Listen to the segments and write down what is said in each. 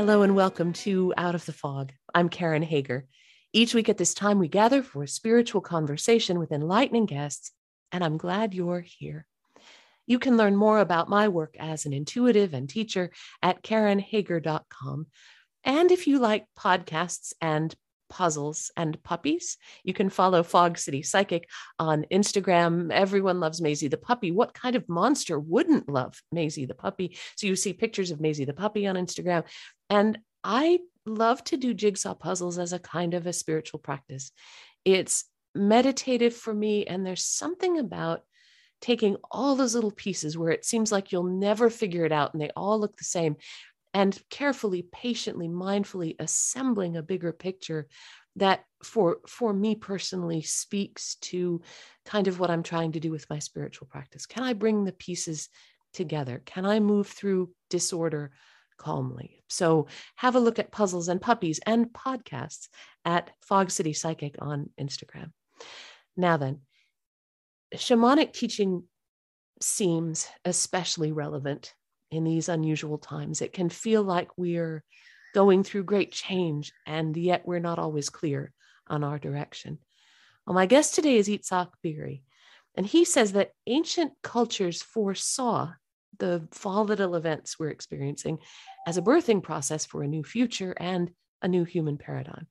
Hello and welcome to Out of the Fog. I'm Karen Hager. Each week at this time, we gather for a spiritual conversation with enlightening guests, and I'm glad you're here. You can learn more about my work as an intuitive and teacher at karenhager.com. And if you like podcasts and puzzles and puppies, you can follow Fog City Psychic on Instagram. Everyone loves Maisie the puppy. What kind of monster wouldn't love Maisie the puppy? So you see pictures of Maisie the puppy on Instagram. And I love to do jigsaw puzzles as a kind of a spiritual practice. It's meditative for me, and there's something about taking all those little pieces where it seems like you'll never figure it out and they all look the same and carefully patiently mindfully assembling a bigger picture that for for me personally speaks to kind of what i'm trying to do with my spiritual practice. Can i bring the pieces together? Can i move through disorder calmly? So have a look at puzzles and puppies and podcasts at fog city psychic on instagram. Now then shamanic teaching seems especially relevant in these unusual times. It can feel like we're going through great change, and yet we're not always clear on our direction. Well, my guest today is Itzhak Beery, and he says that ancient cultures foresaw the volatile events we're experiencing as a birthing process for a new future and a new human paradigm.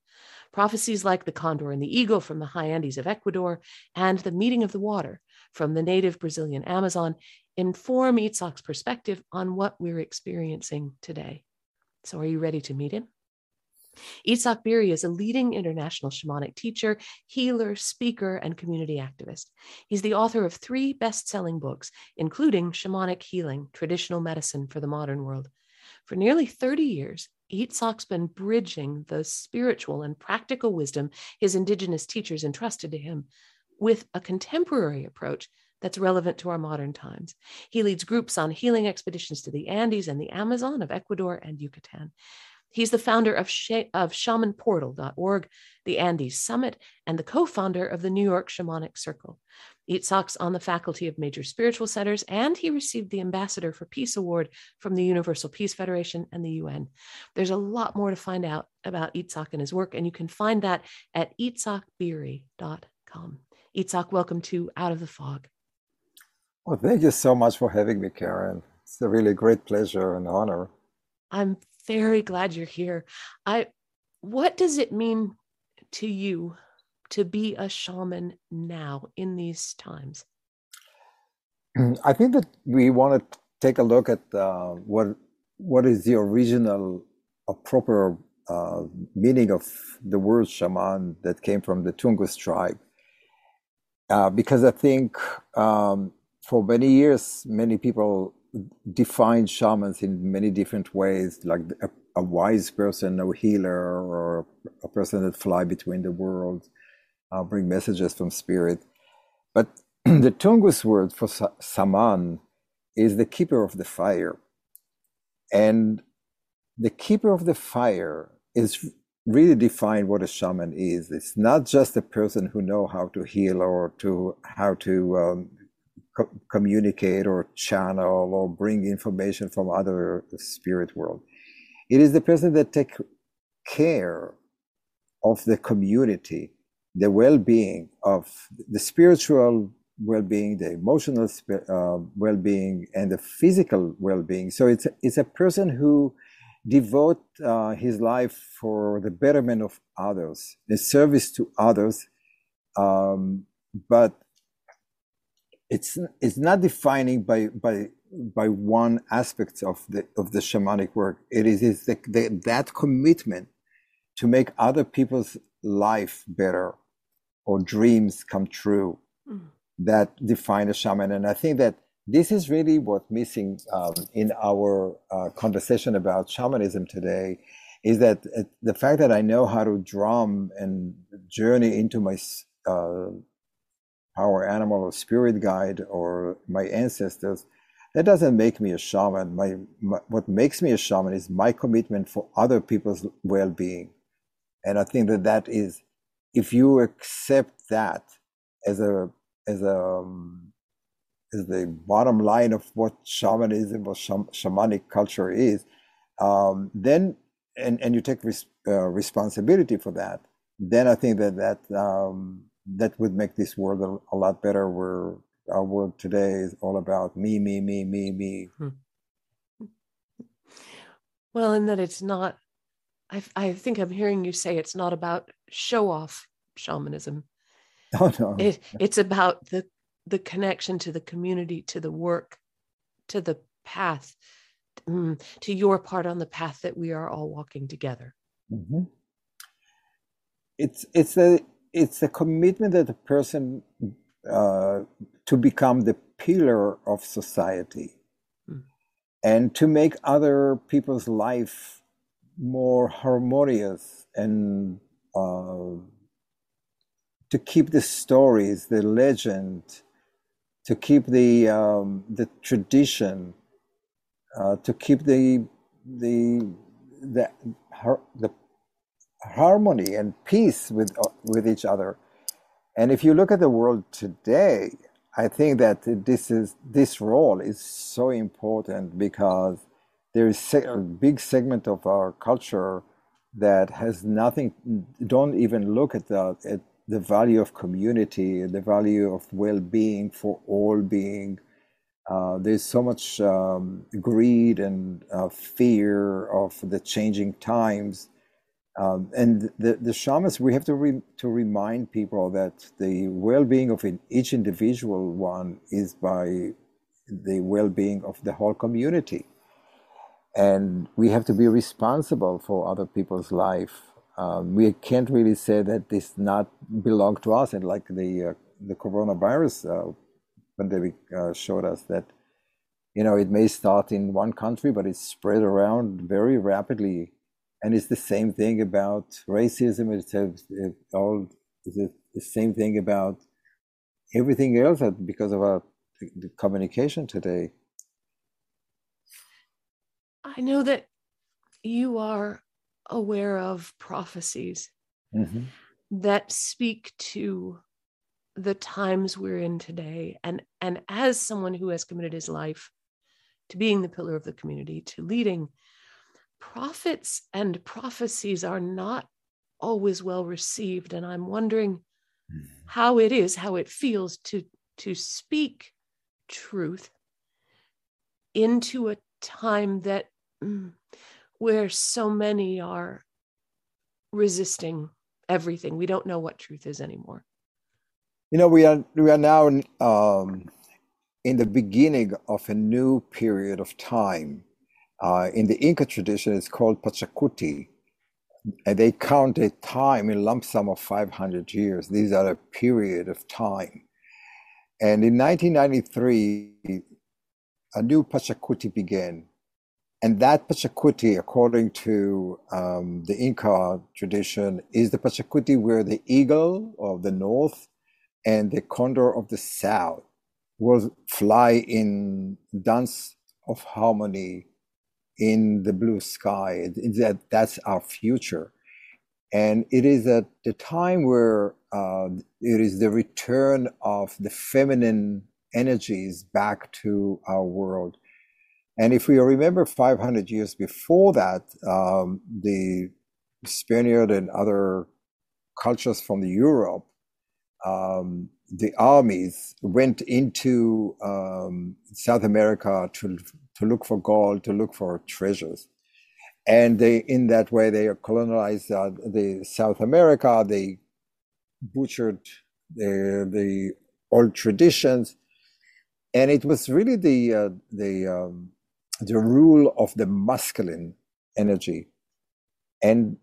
Prophecies like the condor and the eagle from the high Andes of Ecuador and the meeting of the water from the native Brazilian Amazon inform Itzhak's perspective on what we're experiencing today. So, are you ready to meet him? Itzhak Beery is a leading international shamanic teacher, healer, speaker, and community activist. He's the author of three best selling books, including Shamanic Healing Traditional Medicine for the Modern World. For nearly 30 years, Itzhak's been bridging the spiritual and practical wisdom his indigenous teachers entrusted to him with a contemporary approach that's relevant to our modern times. He leads groups on healing expeditions to the Andes and the Amazon of Ecuador and Yucatan. He's the founder of, Sh- of shamanportal.org, the Andes Summit, and the co founder of the New York Shamanic Circle. Itzhak's on the faculty of major spiritual centers, and he received the Ambassador for Peace Award from the Universal Peace Federation and the UN. There's a lot more to find out about Itzhak and his work, and you can find that at itzhakbeery.com. Itzhak, welcome to Out of the Fog. Well, thank you so much for having me, Karen. It's a really great pleasure and honor. I'm very glad you're here. I what does it mean to you to be a shaman now in these times? I think that we want to take a look at uh, what what is the original, a proper uh, meaning of the word shaman that came from the Tungus tribe, uh, because I think um, for many years, many people defined shamans in many different ways, like a, a wise person, a healer, or a person that fly between the worlds, uh, bring messages from spirit. But the Tungus word for saman is the keeper of the fire. And the keeper of the fire is really define what a shaman is. It's not just a person who know how to heal or to how to um, co- communicate or channel or bring information from other spirit world. It is the person that take care of the community, the well-being of the spiritual well-being, the emotional uh, well-being, and the physical well-being. So it's it's a person who devote uh, his life for the betterment of others, the service to others, um, but it's it's not defining by by by one aspect of the of the shamanic work. It is, is the, the, that commitment to make other people's life better or dreams come true mm. that define a shaman. And I think that this is really what missing um, in our uh, conversation about shamanism today is that uh, the fact that I know how to drum and journey into my uh, power animal or spirit guide or my ancestors, that doesn't make me a shaman. My, my, what makes me a shaman is my commitment for other people's well-being, and I think that that is, if you accept that as a as a um, as the bottom line of what shamanism or sham, shamanic culture is, um, then and and you take res, uh, responsibility for that, then I think that that um, that would make this world a, a, lot better. Where our world today is all about me, me, me, me, me. Hmm. Well, and that it's not. I I think I'm hearing you say it's not about show off shamanism. Oh no. It, it's about the the connection to the community, to the work, to the path, mm, to your part on the path that we are all walking together. Mm-hmm. It's it's a it's a commitment that a person uh, to become the pillar of society mm. and to make other people's life more harmonious and uh, to keep the stories, the legend, to keep the um, the tradition, uh, to keep the the the the harmony and peace with uh, with each other. And if you look at the world today, I think that this is this role is so important because there is a big segment of our culture that has nothing don't even look at the at the value of community the value of well-being for all being uh, there's so much um, greed and uh, fear of the changing times um, and the, the shamans, we have to re, to remind people that the well-being of each individual one is by the well-being of the whole community, and we have to be responsible for other people's life. Um, we can't really say that this not belong to us, and like the uh, the coronavirus uh, pandemic uh, showed us that you know it may start in one country, but it's spread around very rapidly and it's the same thing about racism. It's all it's the same thing about everything else because of our the communication today. I know that you are aware of prophecies mm-hmm. that speak to the times we're in today and and as someone who has committed his life to being the pillar of the community to leading prophets and prophecies are not always well received and i'm wondering mm. how it is how it feels to to speak truth into a time that mm, where so many are resisting everything. We don't know what truth is anymore. You know we are we are now um, in the beginning of a new period of time uh, in the Inca tradition, it's called Pachacuti. And they count a time in lump sum of 500 years. These are a period of time. And in 1993, a new Pachacuti began. And that Pachacuti, according to um, the Inca tradition, is the Pachacuti where the eagle of the north and the condor of the south will fly in dance of harmony in the blue sky. that that's our future, and it is at the time where uh, it is the return of the feminine energies back to our world. And if we remember 500 years before that, um, the Spaniard and other cultures from the Europe, um, the armies went into um, South America to to look for gold, to look for treasures. And they, in that way, they colonized uh, the South America. They butchered the, the old traditions, and it was really the uh, the um, the rule of the masculine energy. And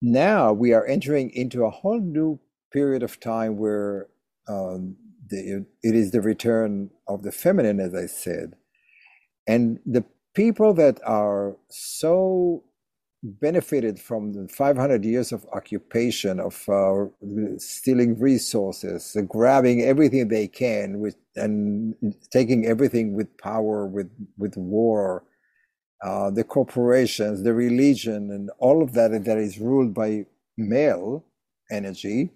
now we are entering into a whole new period of time where um, the, it is the return of the feminine, as I said. And the people that are so benefited from the 500 years of occupation, of uh, stealing resources, grabbing everything they can with, and taking everything with power, with, with war, uh, the corporations, the religion, and all of that that is ruled by male energy,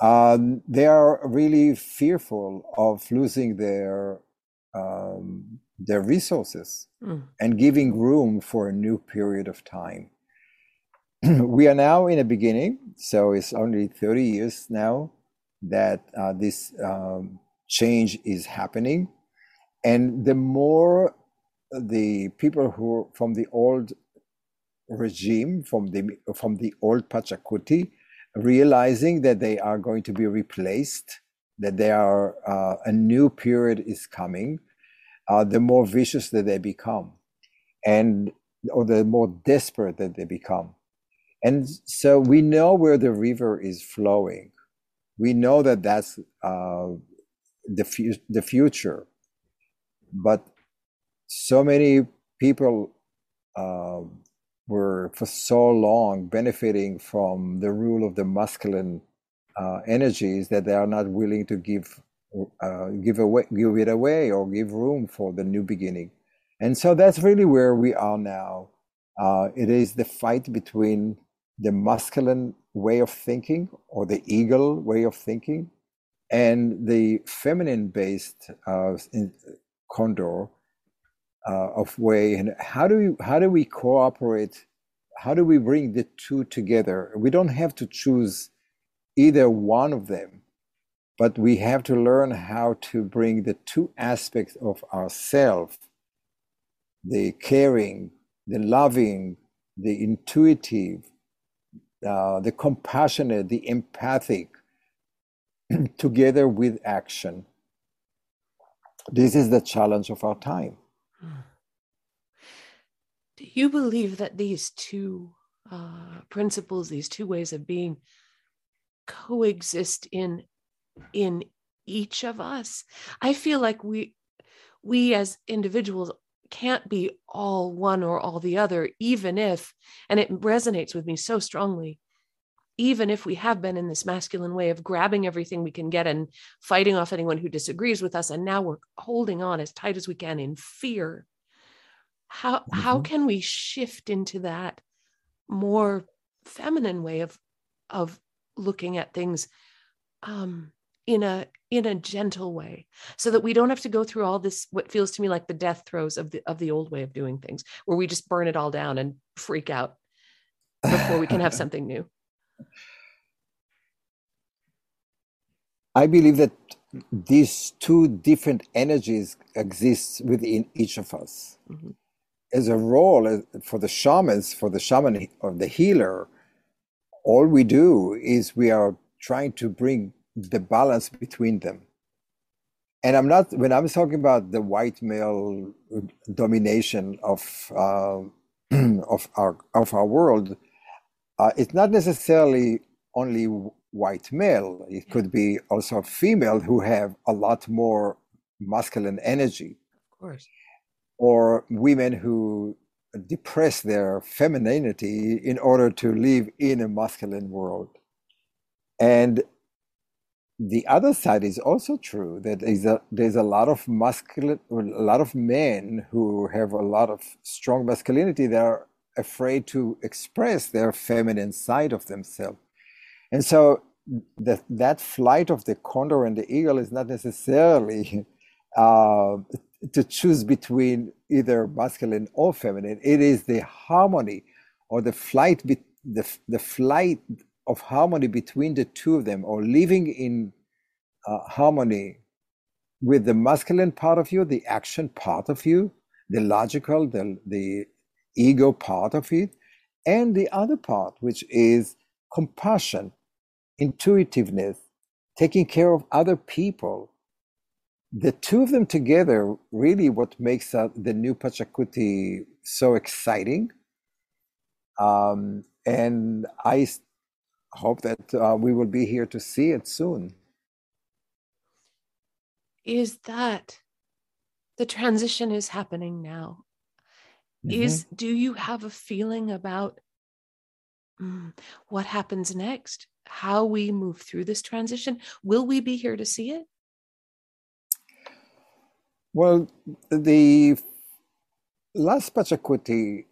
um, they are really fearful of losing their um, their resources mm. and giving room for a new period of time. we are now in a beginning, so it's only 30 years now that uh, this um, change is happening. And the more the people who from the old regime, from the from the old Pachacuti, realizing that they are going to be replaced, that they are uh, a new period is coming, uh, the more vicious that they become, and or the more desperate that they become. And so we know where the river is flowing. We know that that's uh, the, fu- the future. But so many people uh, were for so long benefiting from the rule of the masculine uh, energies that they are not willing to give uh, give away give it away or give room for the new beginning. And so that's really where we are now. Uh, it is the fight between the masculine way of thinking or the eagle way of thinking and the feminine based uh, condor uh, of way and how do we how do we cooperate? How do we bring the two together? We don't have to choose either one of them but we have to learn how to bring the two aspects of ourself the caring the loving the intuitive uh, the compassionate the empathic together with action. This is the challenge of our time do you believe that these two uh, principles, these two ways of being, coexist in in each of us? I feel like we we as individuals can't be all one or all the other, even if, and it resonates with me so strongly, even if we have been in this masculine way of grabbing everything we can get and fighting off anyone who disagrees with us, and now we're holding on as tight as we can in fear how mm-hmm. how can we shift into that more feminine way of of looking at things um in a in a gentle way so that we don't have to go through all this what feels to me like the death throes of the of the old way of doing things where we just burn it all down and freak out before we can have something new i believe that these two different energies exist within each of us mm-hmm as a role for the shamans, for the shaman or the healer, all we do is we are trying to bring the balance between them. And I'm not when I'm talking about the white male domination of uh, of our of our world. Uh, it's not necessarily only white male. It could be also female who have a lot more masculine energy. Of course or women who depress their femininity in order to live in a masculine world. And the other side is also true that there's a, there's a lot of masculine, a lot of men who have a lot of strong masculinity that are afraid to express their feminine side of themselves. And so that that flight of the condor and the eagle is not necessarily uh, to choose between either masculine or feminine. It is the harmony or the flight, be, the, the flight of harmony between the two of them, or living in uh, harmony with the masculine part of you, the action part of you, the logical, the, the ego part of it, and the other part, which is compassion, intuitiveness, taking care of other people, the two of them together really what makes the new Pachacuti so exciting. Um, and I hope that uh, we will be here to see it soon. Is that the transition is happening now? Mm-hmm. Is do you have a feeling about mm, what happens next? How we move through this transition? Will we be here to see it? Well, the last Pachacuti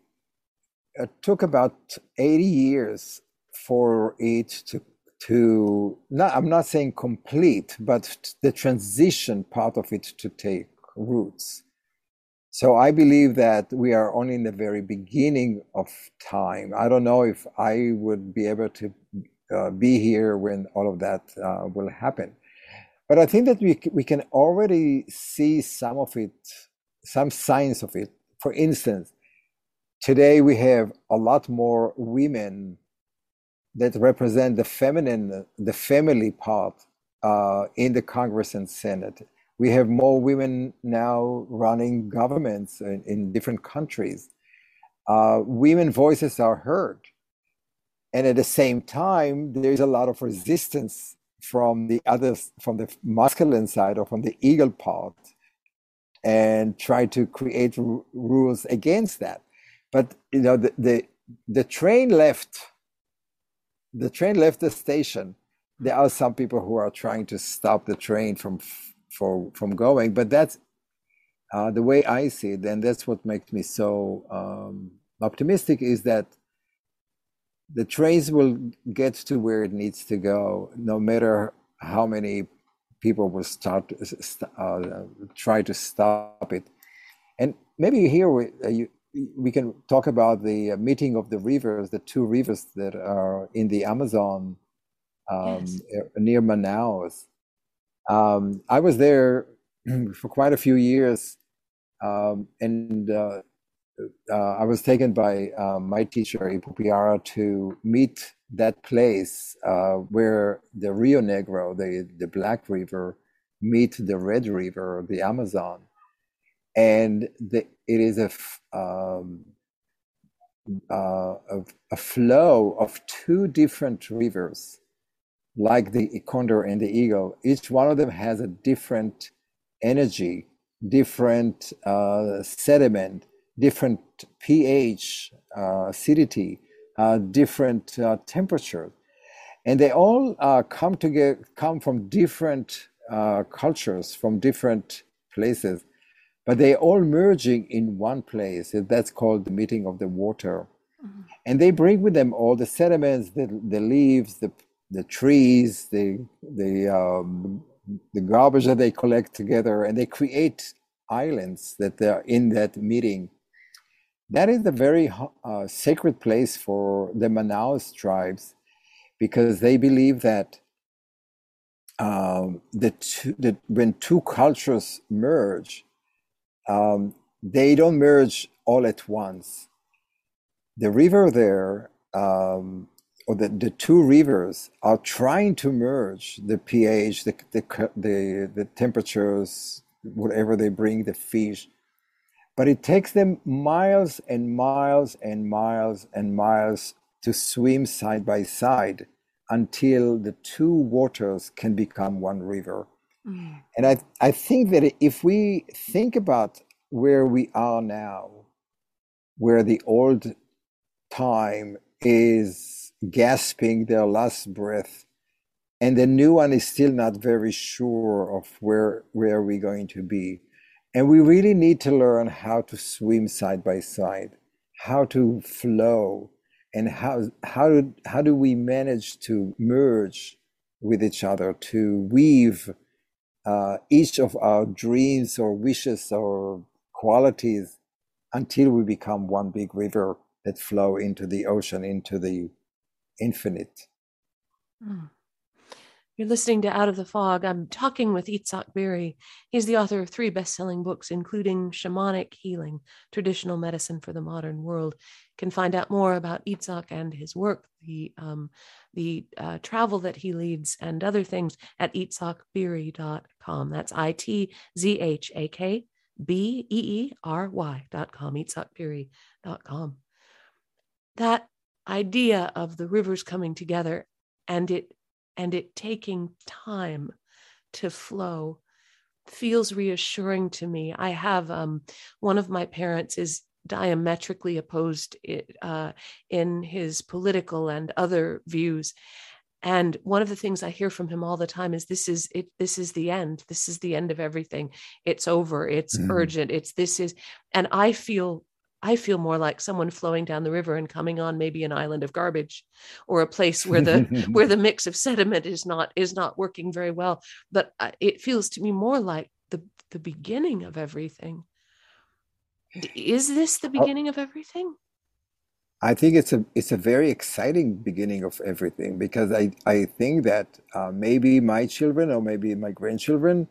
uh, took about 80 years for it to to not I'm not saying complete, but the transition part of it to take roots. So I believe that we are only in the very beginning of time. I don't know if I would be able to uh, be here when all of that uh, will happen. But I think that we, we can already see some of it, some signs of it. For instance, today we have a lot more women that represent the feminine, the family part uh, in the Congress and Senate we have more women now running governments in, in different countries. Uh, women voices are heard. And at the same time, there's a lot of resistance from the others, from the masculine side or from the eagle part, and try to create r- rules against that. But you know, the, the the train left. The train left the station. There are some people who are trying to stop the train from for from going. But that's uh, the way I see it, and that's what makes me so um, optimistic. Is that the trains will get to where it needs to go, no matter how many people will start uh, try to stop it. And maybe here we, uh, you, we can talk about the meeting of the rivers, the two rivers that are in the Amazon um, yes. near Manaus. Um, I was there for quite a few years, um, and uh, uh, I was taken by uh, my teacher Ipupiara to meet that place uh, where the Rio Negro, the the Black River, meet the Red River, the Amazon, and the, it is a um, uh, a, a flow of two different rivers like the condor and the eagle, each one of them has a different energy, different uh, sediment, different pH, uh, acidity, uh, different uh, temperature, and they all uh, come together, come from different uh, cultures, from different places, but they all merging in one place. That's called the meeting of the water. Mm-hmm. And they bring with them all the sediments, the, the leaves, the the trees, the the um, the garbage that they collect together, and they create islands that they are in that meeting. That is a very uh, sacred place for the Manaus tribes, because they believe that um, the, two, when two cultures merge, um, they don't merge all at once. The river there um, or the, the two rivers are trying to merge the pH, the, the, the, the temperatures, whatever they bring, the fish. But it takes them miles and miles and miles and miles to swim side by side until the two waters can become one river. Mm. And I, I think that if we think about where we are now, where the old time is gasping their last breath. And the new one is still not very sure of where where we're going to be. And we really need to learn how to swim side by side how to flow and how how do, how do we manage to merge with each other to weave uh, each of our dreams or wishes or qualities until we become one big river that flow into the ocean into the infinite. Mm. You're listening to Out of the Fog. I'm talking with Itzhak Beery. He's the author of three best selling books, including Shamanic Healing Traditional Medicine for the Modern World. You can find out more about Itzhak and his work, the, um, the uh, travel that he leads, and other things at itzhakbeery.com. That's I T Z H A K B E E R Y.com, itzhakbeery.com. That idea of the rivers coming together and it and it taking time to flow feels reassuring to me. I have um, one of my parents is diametrically opposed uh, in his political and other views. And one of the things I hear from him all the time is this is it this is the end. This is the end of everything. It's over. It's mm. urgent. It's this is and I feel I feel more like someone flowing down the river and coming on maybe an island of garbage or a place where the where the mix of sediment is not is not working very well but uh, it feels to me more like the the beginning of everything Is this the oh. beginning of everything? I think it's a it's a very exciting beginning of everything because I I think that uh, maybe my children or maybe my grandchildren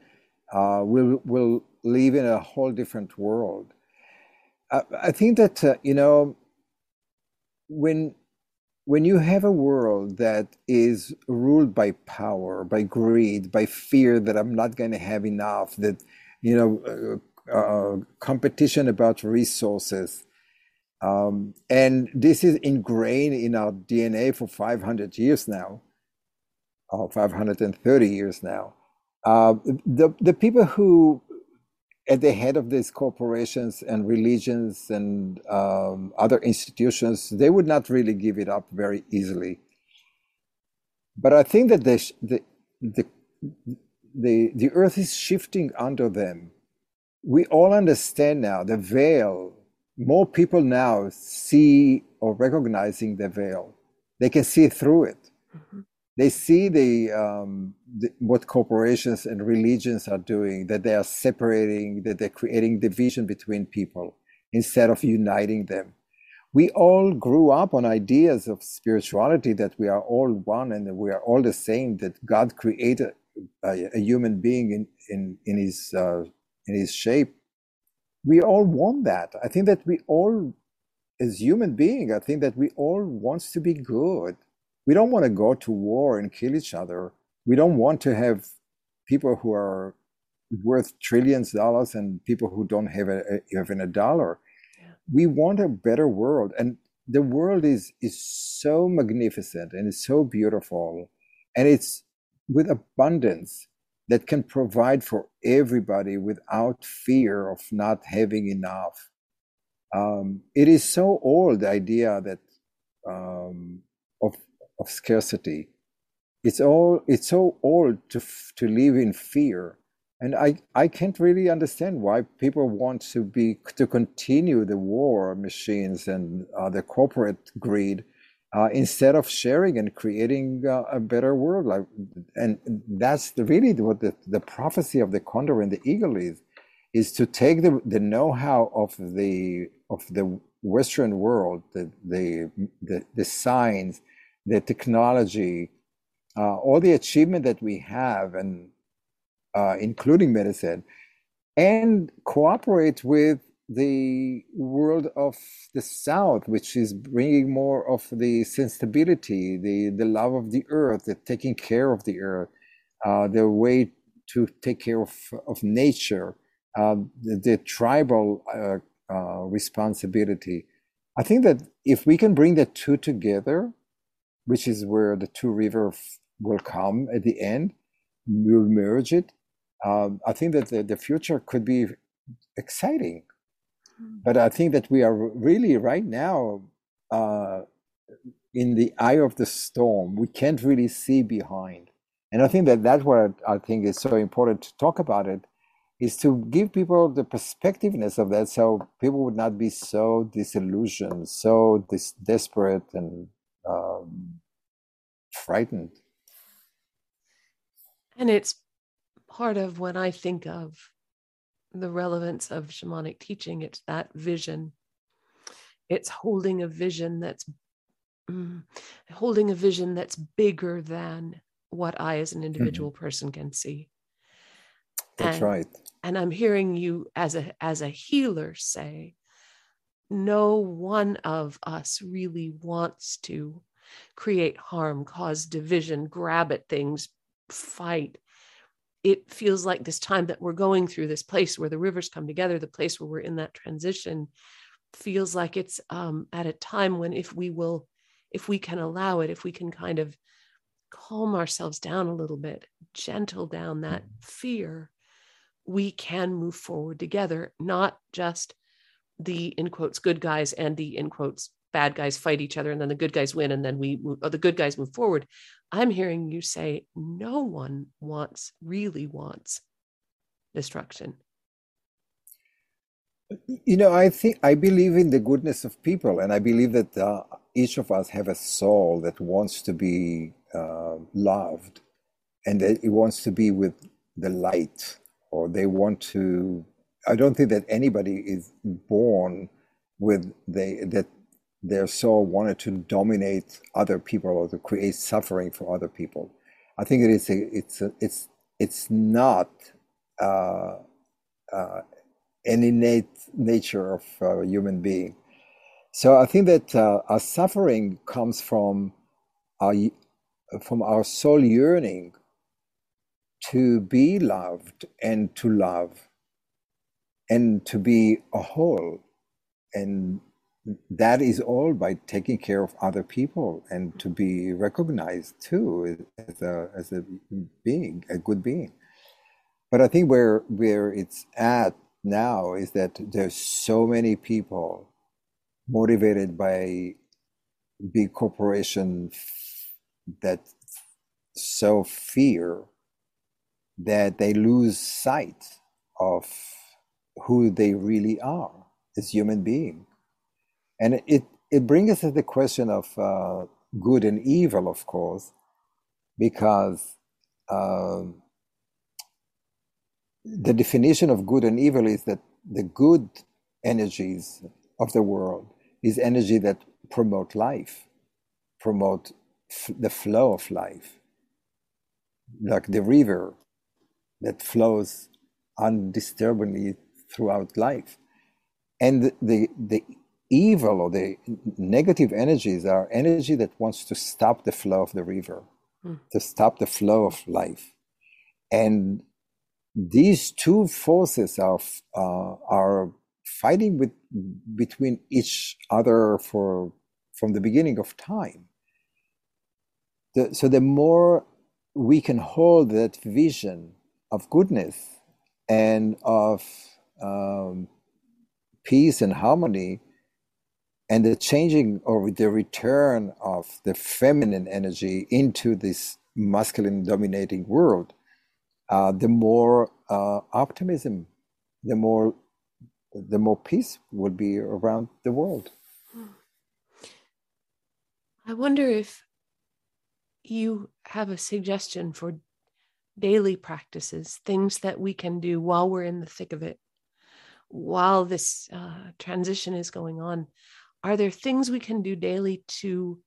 uh, will will live in a whole different world. I, I think that uh, you know when when you have a world that is ruled by power, by greed, by fear that I'm not going to have enough, that you know, uh, uh, competition about resources, um, and this is ingrained in our DNA for 500 years now, or 530 years now. Uh, the the people who at the head of these corporations and religions and um, other institutions, they would not really give it up very easily. But I think that the, the, the, the, the earth is shifting under them. We all understand now the veil. More people now see or recognizing the veil. They can see through it. Mm-hmm they see the, um, the, what corporations and religions are doing that they are separating that they're creating division between people instead of uniting them. We all grew up on ideas of spirituality that we are all one and we are all the same that god created a, a human being in, in, in his uh, in his shape. We all want that. I think that we all as human beings i think that we all wants to be good we don't want to go to war and kill each other. We don't want to have people who are worth trillions of dollars and people who don't have a, even a dollar. Yeah. We want a better world, and the world is is so magnificent and it's so beautiful, and it's with abundance that can provide for everybody without fear of not having enough. Um, it is so old the idea that um, of scarcity. It's all it's so old to to live in fear, and I I can't really understand why people want to be to continue the war machines and uh, the corporate greed. Uh, instead of sharing and creating uh, a better world. Like, and that's really what the, the prophecy of the condor and the eagle is, is to take the, the know-how of the of the Western world, the the the, the science, the technology, uh, all the achievement that we have, and uh, including medicine, and cooperate with the world of the South, which is bringing more of the sensibility, the, the love of the earth, the taking care of the earth, uh, the way to take care of, of nature, uh, the, the, tribal uh, uh, responsibility. I think that if we can bring the two together, which is where the two rivers will come at the end. We'll merge it. Um, I think that the, the future could be exciting, hmm. but I think that we are really right now uh, in the eye of the storm. We can't really see behind, and I think that that's what I think is so important to talk about it. Is to give people the perspectiveness of that, so people would not be so disillusioned, so dis- desperate, and um, frightened. And it's part of when I think of the relevance of shamanic teaching, it's that vision. It's holding a vision that's mm, holding a vision that's bigger than what I as an mm-hmm. individual mm-hmm. person can see. That's and, right. And I'm hearing you as a as a healer say, no one of us really wants to create harm, cause division, grab at things, fight. It feels like this time that we're going through this place where the rivers come together, the place where we're in that transition, feels like it's um, at a time when if we will, if we can allow it, if we can kind of calm ourselves down a little bit, gentle down that fear, we can move forward together, not just the in quotes good guys and the in quotes bad guys fight each other and then the good guys win and then we move, the good guys move forward. I'm hearing you say no one wants really wants destruction. You know i think i believe in the goodness of people and i believe that uh, each of us have a soul that wants to be uh, loved and that it wants to be with the light or they want to I don't think that anybody is born with they that their soul wanted to dominate other people or to create suffering for other people. I think it is a, it's a, it's it's not uh, uh, an innate nature of a human being. So I think that uh, our suffering comes from our from our soul yearning to be loved and to love and to be a whole and that is all by taking care of other people and to be recognized too as a as a being a good being. But i think where where it's at now is that there's so many people motivated by big corporations that so fear that they lose sight of who they really are as human beings and it, it brings us to the question of uh, good and evil, of course, because um, the definition of good and evil is that the good energies of the world is energy that promote life, promote f- the flow of life, like the river that flows undisturbedly throughout life. And the, the evil or the negative energies are energy that wants to stop the flow of the river, mm. to stop the flow of life. And these two forces are, uh, are fighting with, between each other for, from the beginning of time. The, so the more we can hold that vision of goodness and of um, peace and harmony, and the changing or the return of the feminine energy into this masculine dominating world, uh, the more uh, optimism, the more the more peace will be around the world. I wonder if you have a suggestion for daily practices, things that we can do while we're in the thick of it, while this uh, transition is going on are there things we can do daily to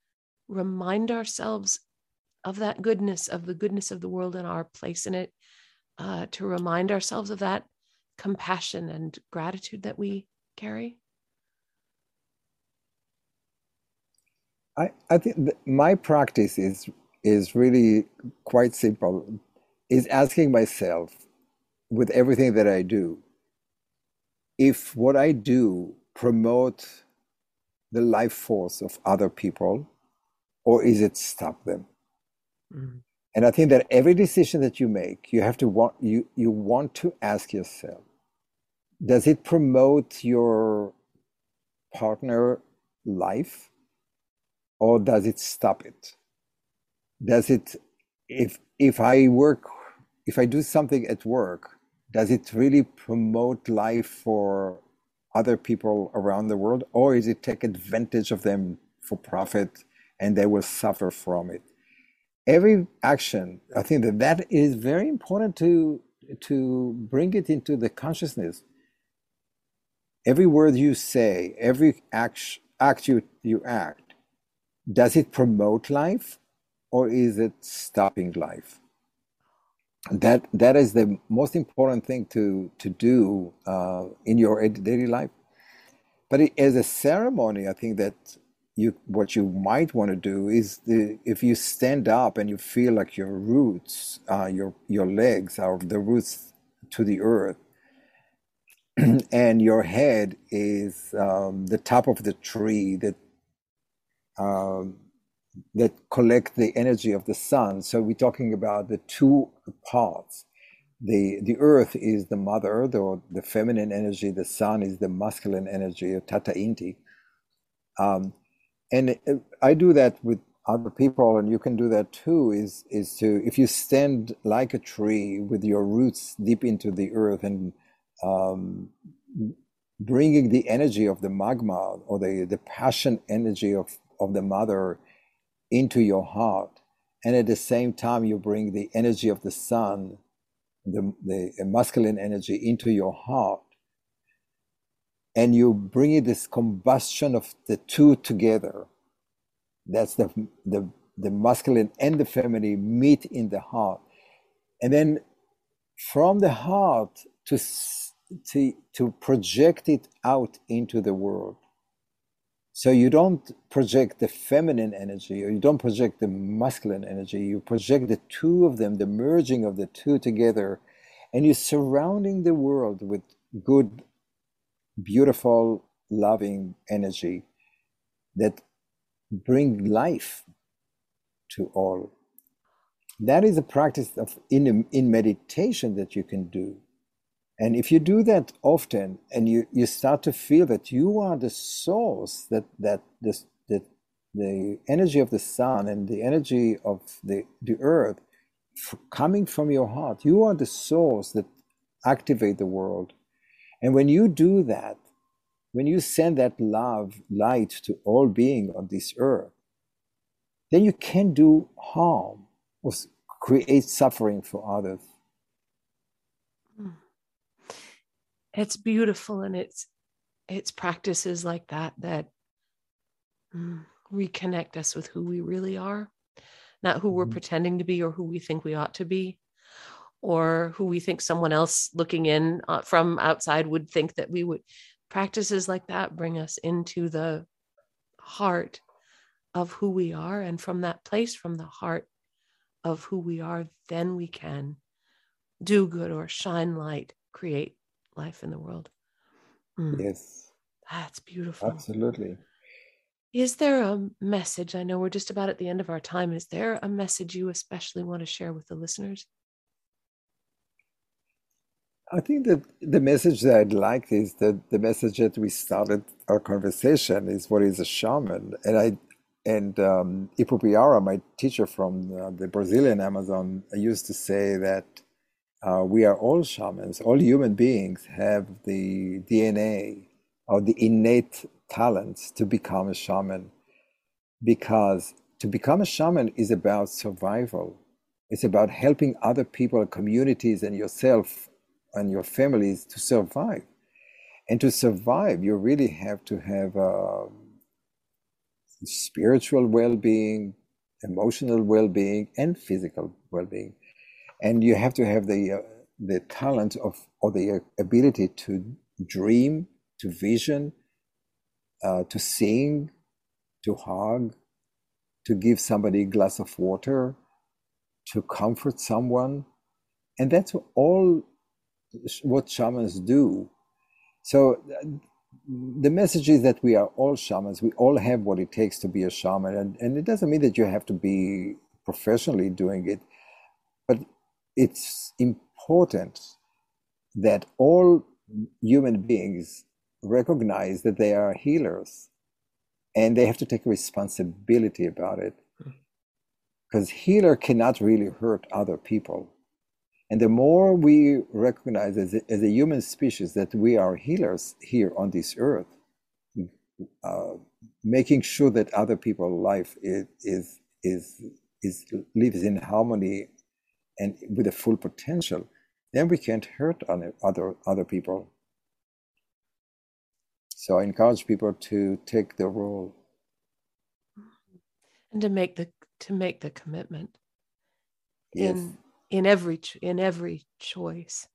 remind ourselves of that goodness, of the goodness of the world and our place in it, uh, to remind ourselves of that compassion and gratitude that we carry? I, I think my practice is is really quite simple. Is asking myself with everything that I do, if what I do promote the life force of other people or is it stop them mm-hmm. and i think that every decision that you make you have to want you you want to ask yourself does it promote your partner life or does it stop it does it if if i work if i do something at work does it really promote life for other people around the world, or is it take advantage of them for profit and they will suffer from it? Every action, I think that that is very important to to bring it into the consciousness. Every word you say, every act, act you, you act, does it promote life or is it stopping life? That that is the most important thing to to do uh, in your daily life. But it, as a ceremony, I think that you what you might want to do is the, if you stand up and you feel like your roots, uh, your your legs are the roots to the earth, and your head is um, the top of the tree that. Um, that collect the energy of the sun. So we're talking about the two parts. The, the earth is the mother, the, the feminine energy, the sun is the masculine energy, or Tata Inti. Um, and I do that with other people, and you can do that too. Is is to if you stand like a tree with your roots deep into the earth and um, bringing the energy of the magma or the the passion energy of of the mother into your heart. And at the same time, you bring the energy of the sun, the, the masculine energy into your heart. and you bring this combustion of the two together. That's the, the, the masculine and the feminine meet in the heart. And then from the heart to, to, to project it out into the world. So you don't project the feminine energy or you don't project the masculine energy. You project the two of them, the merging of the two together, and you're surrounding the world with good beautiful, loving energy that bring life to all. That is a practice of in, in meditation that you can do. And if you do that often and you, you start to feel that you are the source, that, that, this, that the energy of the sun and the energy of the, the earth coming from your heart, you are the source that activate the world and when you do that, when you send that love, light to all being on this earth, then you can do harm or create suffering for others. Hmm. It's beautiful, and it's it's practices like that that mm, reconnect us with who we really are, not who we're mm-hmm. pretending to be or who we think we ought to be or who we think someone else looking in uh, from outside would think that we would practices like that bring us into the heart of who we are and from that place from the heart of who we are then we can do good or shine light create life in the world. Mm. yes. That's beautiful. Absolutely. Is there a message i know we're just about at the end of our time is there a message you especially want to share with the listeners? I think that the message that I'd like is that the message that we started our conversation is what is a shaman, and I and um, Ipupiara, my teacher from uh, the Brazilian Amazon, used to say that uh, we are all shamans. All human beings have the DNA or the innate talents to become a shaman, because to become a shaman is about survival. It's about helping other people, communities, and yourself and your families to survive. And to survive, you really have to have uh, spiritual well being, emotional well being, and physical well being. And you have to have the, uh, the talent of, or the ability to dream, to vision, uh, to sing, to hug, to give somebody a glass of water, to comfort someone. And that's all what shamans do. So the message is that we are all shamans. We all have what it takes to be a shaman, and, and it doesn't mean that you have to be professionally doing it, but it's important that all human beings recognize that they are healers and they have to take responsibility about it. Because healer cannot really hurt other people. And the more we recognize as a, as a human species that we are healers here on this earth, uh, making sure that other people's life is, is, is, is lives in harmony and with a full potential, then we can't hurt other, other people. So I encourage people to take the role. And to make the to make the commitment. Yes. In in every in every choice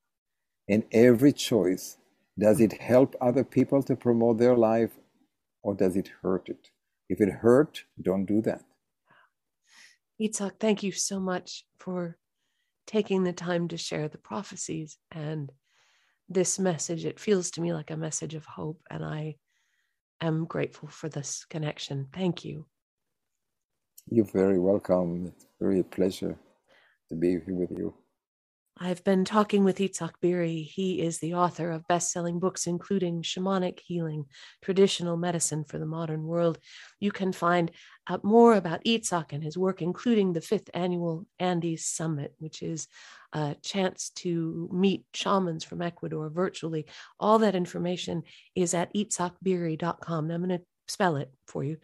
in every choice does it help other people to promote their life or does it hurt it if it hurt don't do that Itzhak, thank you so much for taking the time to share the prophecies and this message. It feels to me like a message of hope, and I am grateful for this connection. Thank you. You're very welcome. It's very a pleasure to be here with you. I've been talking with Itzhak Beery. He is the author of best selling books, including Shamanic Healing, Traditional Medicine for the Modern World. You can find out more about Itzhak and his work, including the fifth annual Andes Summit, which is a chance to meet shamans from Ecuador virtually. All that information is at itzhakbeery.com. Now I'm going to spell it for you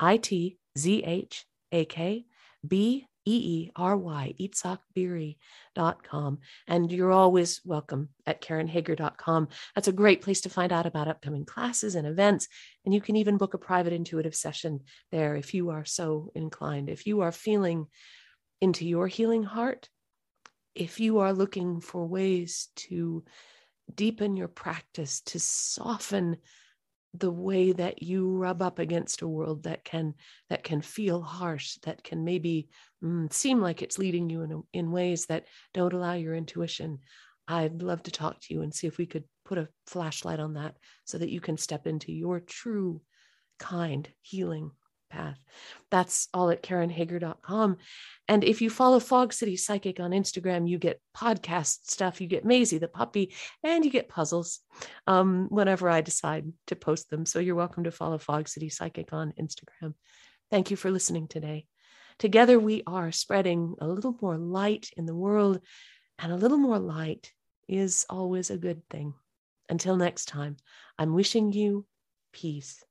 I T Z H A K B E-E-R-Y, itzhakbeery.com. And you're always welcome at karenhager.com. That's a great place to find out about upcoming classes and events. And you can even book a private intuitive session there if you are so inclined. If you are feeling into your healing heart, if you are looking for ways to deepen your practice, to soften the way that you rub up against a world that can that can feel harsh that can maybe mm, seem like it's leading you in, in ways that don't allow your intuition. I'd love to talk to you and see if we could put a flashlight on that so that you can step into your true kind healing path. That's all at KarenHager.com. And if you follow Fog City Psychic on Instagram, you get podcast stuff, you get Maisie the puppy, and you get puzzles um, whenever I decide to post them. So you're welcome to follow Fog City Psychic on Instagram. Thank you for listening today. Together, we are spreading a little more light in the world, and a little more light is always a good thing. Until next time, I'm wishing you peace.